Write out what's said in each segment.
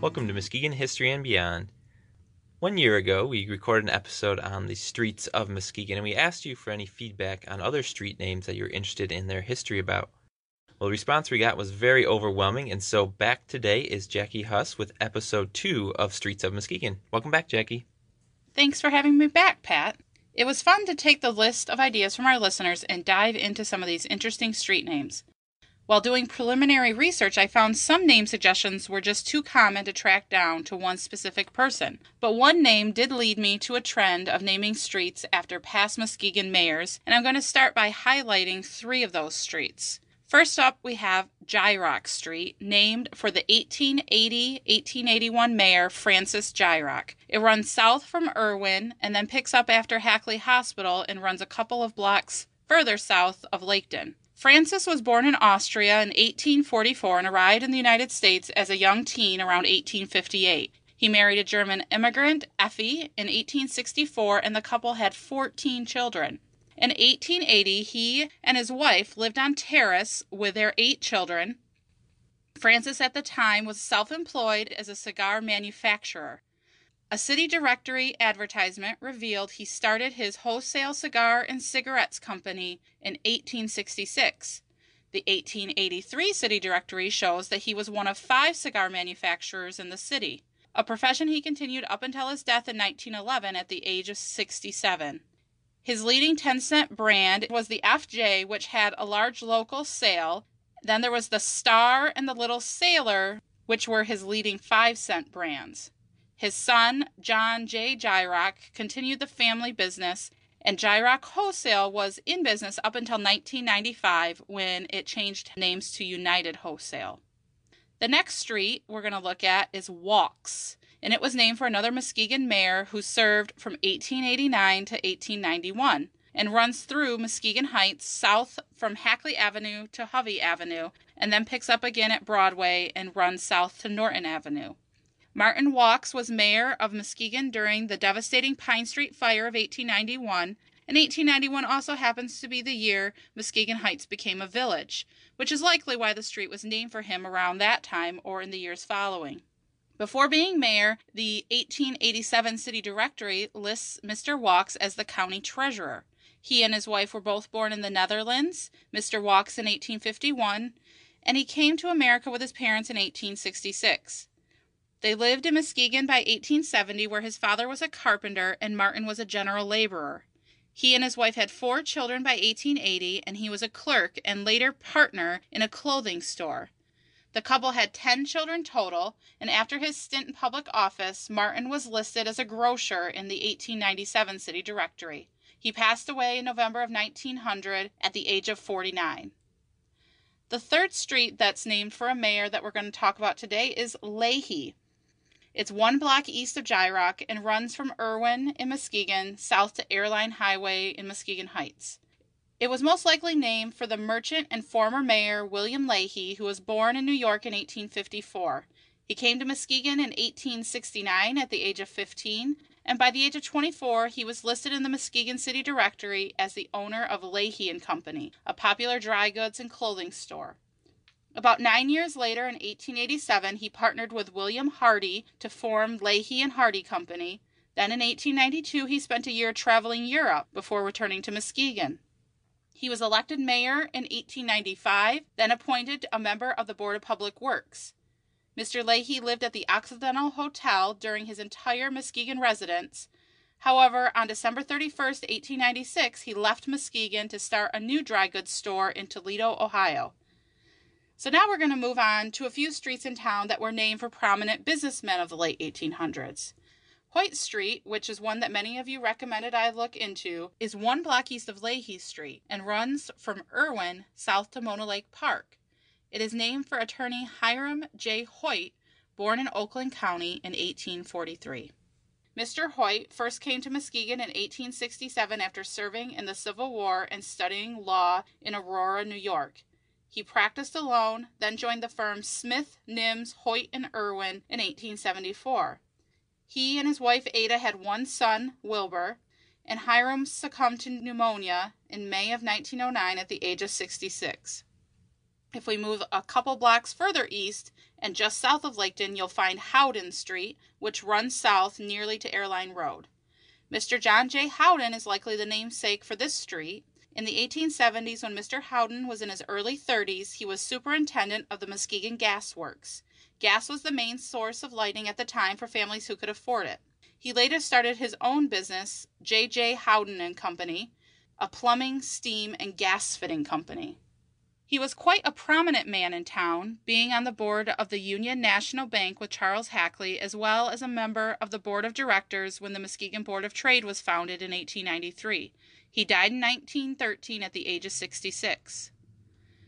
Welcome to Muskegon History and Beyond. One year ago, we recorded an episode on the streets of Muskegon, and we asked you for any feedback on other street names that you're interested in their history about. Well, the response we got was very overwhelming, and so back today is Jackie Huss with episode two of Streets of Muskegon. Welcome back, Jackie. Thanks for having me back, Pat. It was fun to take the list of ideas from our listeners and dive into some of these interesting street names. While doing preliminary research, I found some name suggestions were just too common to track down to one specific person. But one name did lead me to a trend of naming streets after past Muskegon mayors, and I'm going to start by highlighting three of those streets. First up, we have Jiroch Street, named for the 1880 1881 mayor Francis Jiroch. It runs south from Irwin and then picks up after Hackley Hospital and runs a couple of blocks further south of Laketon. Francis was born in Austria in 1844 and arrived in the United States as a young teen around 1858. He married a German immigrant, Effie, in 1864, and the couple had 14 children. In 1880, he and his wife lived on terrace with their eight children. Francis at the time was self employed as a cigar manufacturer. A city directory advertisement revealed he started his wholesale cigar and cigarettes company in 1866. The 1883 city directory shows that he was one of five cigar manufacturers in the city, a profession he continued up until his death in 1911 at the age of 67. His leading 10 cent brand was the FJ, which had a large local sale. Then there was the Star and the Little Sailor, which were his leading 5 cent brands. His son, John J. Jiroch, continued the family business, and Jiroch Wholesale was in business up until 1995 when it changed names to United Wholesale. The next street we're going to look at is Walks, and it was named for another Muskegon mayor who served from 1889 to 1891 and runs through Muskegon Heights south from Hackley Avenue to Hovey Avenue and then picks up again at Broadway and runs south to Norton Avenue. Martin Walks was mayor of Muskegon during the devastating Pine Street fire of 1891, and 1891 also happens to be the year Muskegon Heights became a village, which is likely why the street was named for him around that time or in the years following. Before being mayor, the 1887 city directory lists Mr. Walks as the county treasurer. He and his wife were both born in the Netherlands, Mr. Walks in 1851, and he came to America with his parents in 1866. They lived in Muskegon by 1870, where his father was a carpenter and Martin was a general laborer. He and his wife had four children by 1880, and he was a clerk and later partner in a clothing store. The couple had 10 children total, and after his stint in public office, Martin was listed as a grocer in the 1897 city directory. He passed away in November of 1900 at the age of 49. The third street that's named for a mayor that we're going to talk about today is Leahy. It's one block east of Jiroch and runs from Irwin in Muskegon south to Airline Highway in Muskegon Heights. It was most likely named for the merchant and former mayor William Leahy, who was born in New York in 1854. He came to Muskegon in 1869 at the age of 15, and by the age of 24, he was listed in the Muskegon City Directory as the owner of Leahy and Company, a popular dry goods and clothing store. About nine years later, in 1887, he partnered with William Hardy to form Leahy and Hardy Company. Then in 1892, he spent a year traveling Europe before returning to Muskegon. He was elected mayor in 1895, then appointed a member of the Board of Public Works. Mr. Leahy lived at the Occidental Hotel during his entire Muskegon residence. However, on December 31, 1896, he left Muskegon to start a new dry goods store in Toledo, Ohio. So now we're going to move on to a few streets in town that were named for prominent businessmen of the late 1800s. Hoyt Street, which is one that many of you recommended I look into, is one block east of Leahy Street and runs from Irwin south to Mona Lake Park. It is named for attorney Hiram J. Hoyt, born in Oakland County in 1843. Mr. Hoyt first came to Muskegon in 1867 after serving in the Civil War and studying law in Aurora, New York. He practiced alone, then joined the firm Smith, Nims, Hoyt, and Irwin in 1874. He and his wife Ada had one son, Wilbur, and Hiram succumbed to pneumonia in May of 1909 at the age of 66. If we move a couple blocks further east and just south of Laketon, you'll find Howden Street, which runs south nearly to Airline Road. Mr. John J. Howden is likely the namesake for this street. In the 1870s, when Mr. Howden was in his early 30s, he was superintendent of the Muskegon Gas Works. Gas was the main source of lighting at the time for families who could afford it. He later started his own business, J. J. Howden and Company, a plumbing, steam, and gas fitting company. He was quite a prominent man in town, being on the board of the Union National Bank with Charles Hackley, as well as a member of the board of directors when the Muskegon Board of Trade was founded in 1893. He died in 1913 at the age of 66.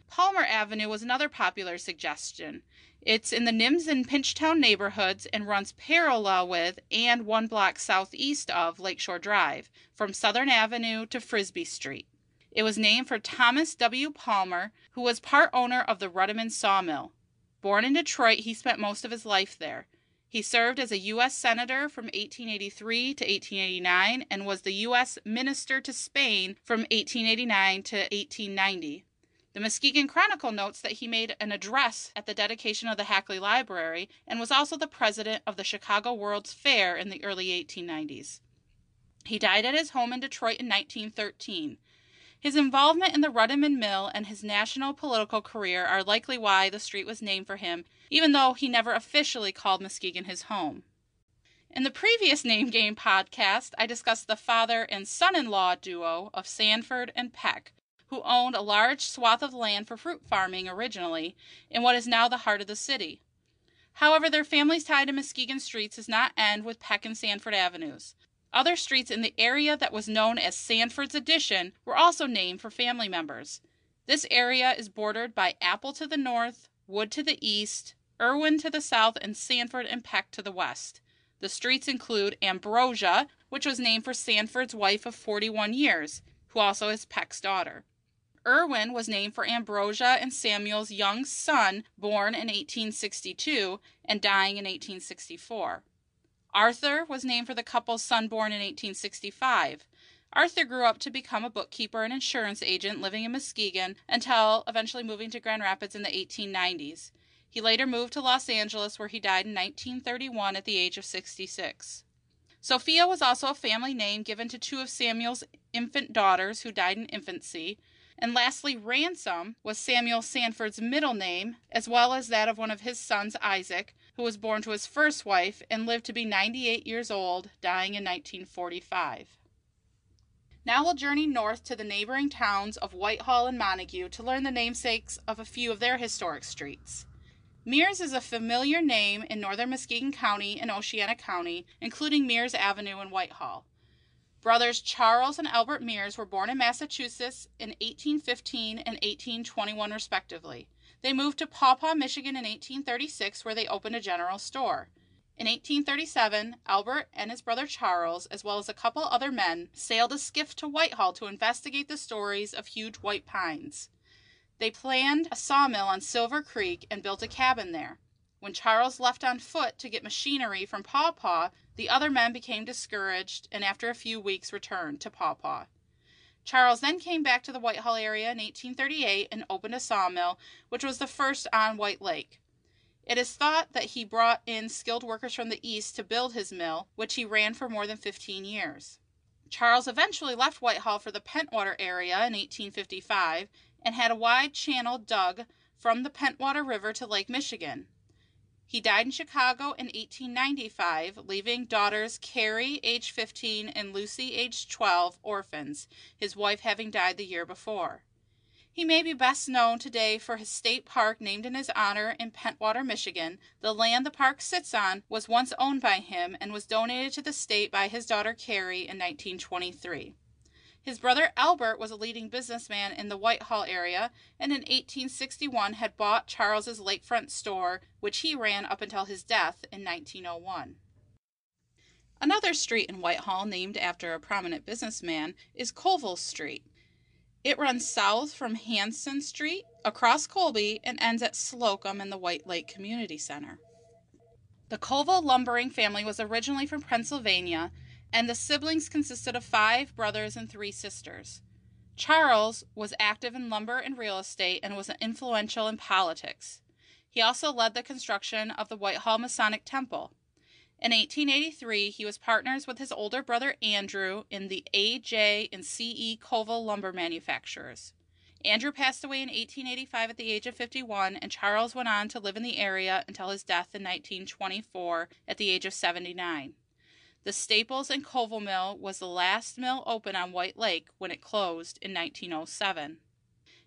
Palmer Avenue was another popular suggestion. It's in the Nims and Pinchtown neighborhoods and runs parallel with and one block southeast of Lakeshore Drive, from Southern Avenue to Frisbee Street. It was named for Thomas W. Palmer, who was part owner of the Ruddiman sawmill. Born in Detroit, he spent most of his life there. He served as a U.S. Senator from 1883 to 1889 and was the U.S. Minister to Spain from 1889 to 1890. The Muskegon Chronicle notes that he made an address at the dedication of the Hackley Library and was also the president of the Chicago World's Fair in the early 1890s. He died at his home in Detroit in 1913. His involvement in the Ruddiman Mill and his national political career are likely why the street was named for him, even though he never officially called Muskegon his home. In the previous Name Game podcast, I discussed the father and son in law duo of Sanford and Peck, who owned a large swath of land for fruit farming originally in what is now the heart of the city. However, their family's tie to Muskegon streets does not end with Peck and Sanford Avenues. Other streets in the area that was known as Sanford's Addition were also named for family members. This area is bordered by Apple to the north, Wood to the east, Irwin to the south, and Sanford and Peck to the west. The streets include Ambrosia, which was named for Sanford's wife of 41 years, who also is Peck's daughter. Irwin was named for Ambrosia and Samuel's young son, born in 1862 and dying in 1864. Arthur was named for the couple's son born in 1865. Arthur grew up to become a bookkeeper and insurance agent living in Muskegon until eventually moving to Grand Rapids in the 1890s. He later moved to Los Angeles where he died in 1931 at the age of 66. Sophia was also a family name given to two of Samuel's infant daughters who died in infancy. And lastly, Ransom was Samuel Sanford's middle name, as well as that of one of his sons, Isaac, who was born to his first wife and lived to be 98 years old, dying in 1945. Now we'll journey north to the neighboring towns of Whitehall and Montague to learn the namesakes of a few of their historic streets. Mears is a familiar name in northern Muskegon County and Oceana County, including Mears Avenue in Whitehall. Brothers Charles and Albert Mears were born in Massachusetts in 1815 and 1821, respectively. They moved to Paw Paw, Michigan in 1836, where they opened a general store. In 1837, Albert and his brother Charles, as well as a couple other men, sailed a skiff to Whitehall to investigate the stories of huge white pines. They planned a sawmill on Silver Creek and built a cabin there. When Charles left on foot to get machinery from Paw Paw, the other men became discouraged and after a few weeks returned to Paw Paw. Charles then came back to the Whitehall area in 1838 and opened a sawmill, which was the first on White Lake. It is thought that he brought in skilled workers from the East to build his mill, which he ran for more than 15 years. Charles eventually left Whitehall for the Pentwater area in 1855 and had a wide channel dug from the Pentwater River to Lake Michigan. He died in Chicago in 1895, leaving daughters Carrie, age 15, and Lucy, age 12, orphans, his wife having died the year before. He may be best known today for his state park named in his honor in Pentwater, Michigan. The land the park sits on was once owned by him and was donated to the state by his daughter Carrie in 1923. His brother Albert was a leading businessman in the Whitehall area and in 1861 had bought Charles's lakefront store, which he ran up until his death in 1901. Another street in Whitehall named after a prominent businessman is Colville Street. It runs south from Hanson Street, across Colby, and ends at Slocum in the White Lake Community Center. The Colville lumbering family was originally from Pennsylvania and the siblings consisted of five brothers and three sisters. Charles was active in lumber and real estate and was influential in politics. He also led the construction of the Whitehall Masonic Temple. In 1883, he was partners with his older brother Andrew in the A.J. and C.E. Colville lumber manufacturers. Andrew passed away in 1885 at the age of 51, and Charles went on to live in the area until his death in 1924 at the age of 79. The Staples and Colville Mill was the last mill open on White Lake when it closed in 1907.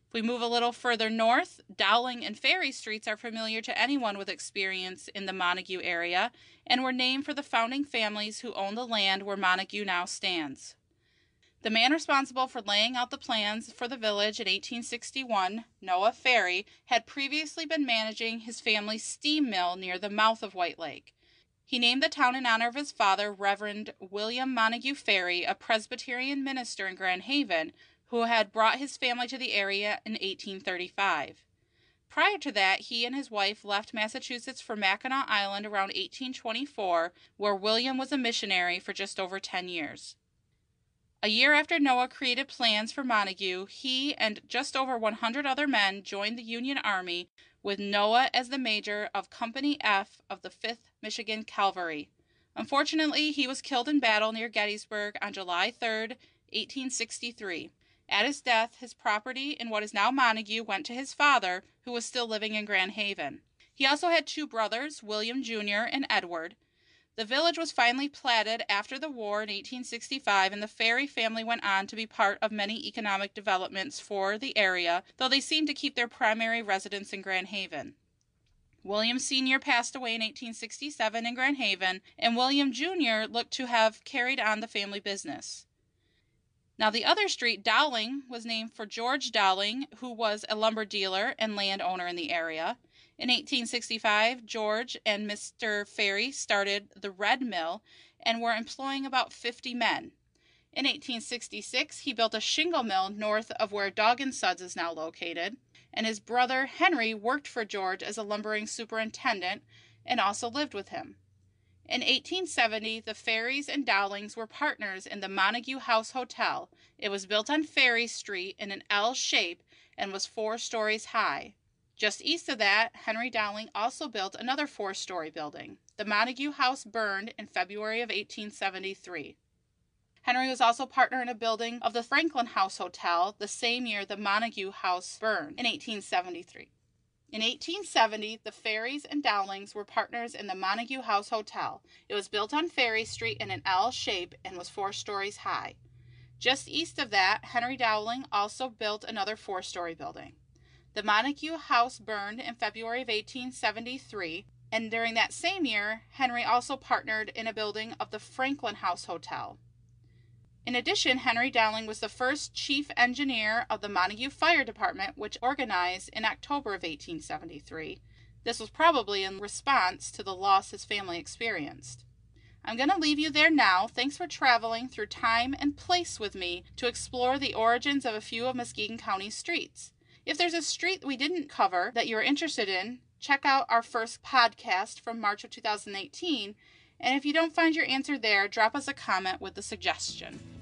If we move a little further north, Dowling and Ferry Streets are familiar to anyone with experience in the Montague area and were named for the founding families who owned the land where Montague now stands. The man responsible for laying out the plans for the village in 1861, Noah Ferry, had previously been managing his family's steam mill near the mouth of White Lake. He named the town in honor of his father, Reverend William Montague Ferry, a Presbyterian minister in Grand Haven, who had brought his family to the area in 1835. Prior to that, he and his wife left Massachusetts for Mackinac Island around 1824, where William was a missionary for just over 10 years. A year after Noah created plans for Montague, he and just over 100 other men joined the Union Army with Noah as the major of Company F of the 5th Michigan Cavalry. Unfortunately, he was killed in battle near Gettysburg on July 3, 1863. At his death, his property in what is now Montague went to his father, who was still living in Grand Haven. He also had two brothers, William Jr. and Edward. The village was finally platted after the war in 1865, and the Ferry family went on to be part of many economic developments for the area, though they seemed to keep their primary residence in Grand Haven. William Sr. passed away in 1867 in Grand Haven, and William Jr. looked to have carried on the family business. Now, the other street, Dowling, was named for George Dowling, who was a lumber dealer and landowner in the area. In 1865, George and Mr. Ferry started the Red Mill and were employing about 50 men. In 1866, he built a shingle mill north of where Dog and Suds is now located, and his brother Henry worked for George as a lumbering superintendent and also lived with him. In 1870, the Ferrys and Dowlings were partners in the Montague House Hotel. It was built on Ferry Street in an L shape and was four stories high. Just east of that, Henry Dowling also built another four story building. The Montague House burned in February of 1873. Henry was also partner in a building of the Franklin House Hotel the same year the Montague House burned in 1873. In 1870, the Ferrys and Dowlings were partners in the Montague House Hotel. It was built on Ferry Street in an L shape and was four stories high. Just east of that, Henry Dowling also built another four story building. The Montague house burned in February of 1873, and during that same year, Henry also partnered in a building of the Franklin House Hotel. In addition, Henry Dowling was the first chief engineer of the Montague Fire Department, which organized in October of 1873. This was probably in response to the loss his family experienced. I'm going to leave you there now. Thanks for traveling through time and place with me to explore the origins of a few of Muskegon County's streets. If there's a street we didn't cover that you're interested in, check out our first podcast from March of 2018. And if you don't find your answer there, drop us a comment with the suggestion.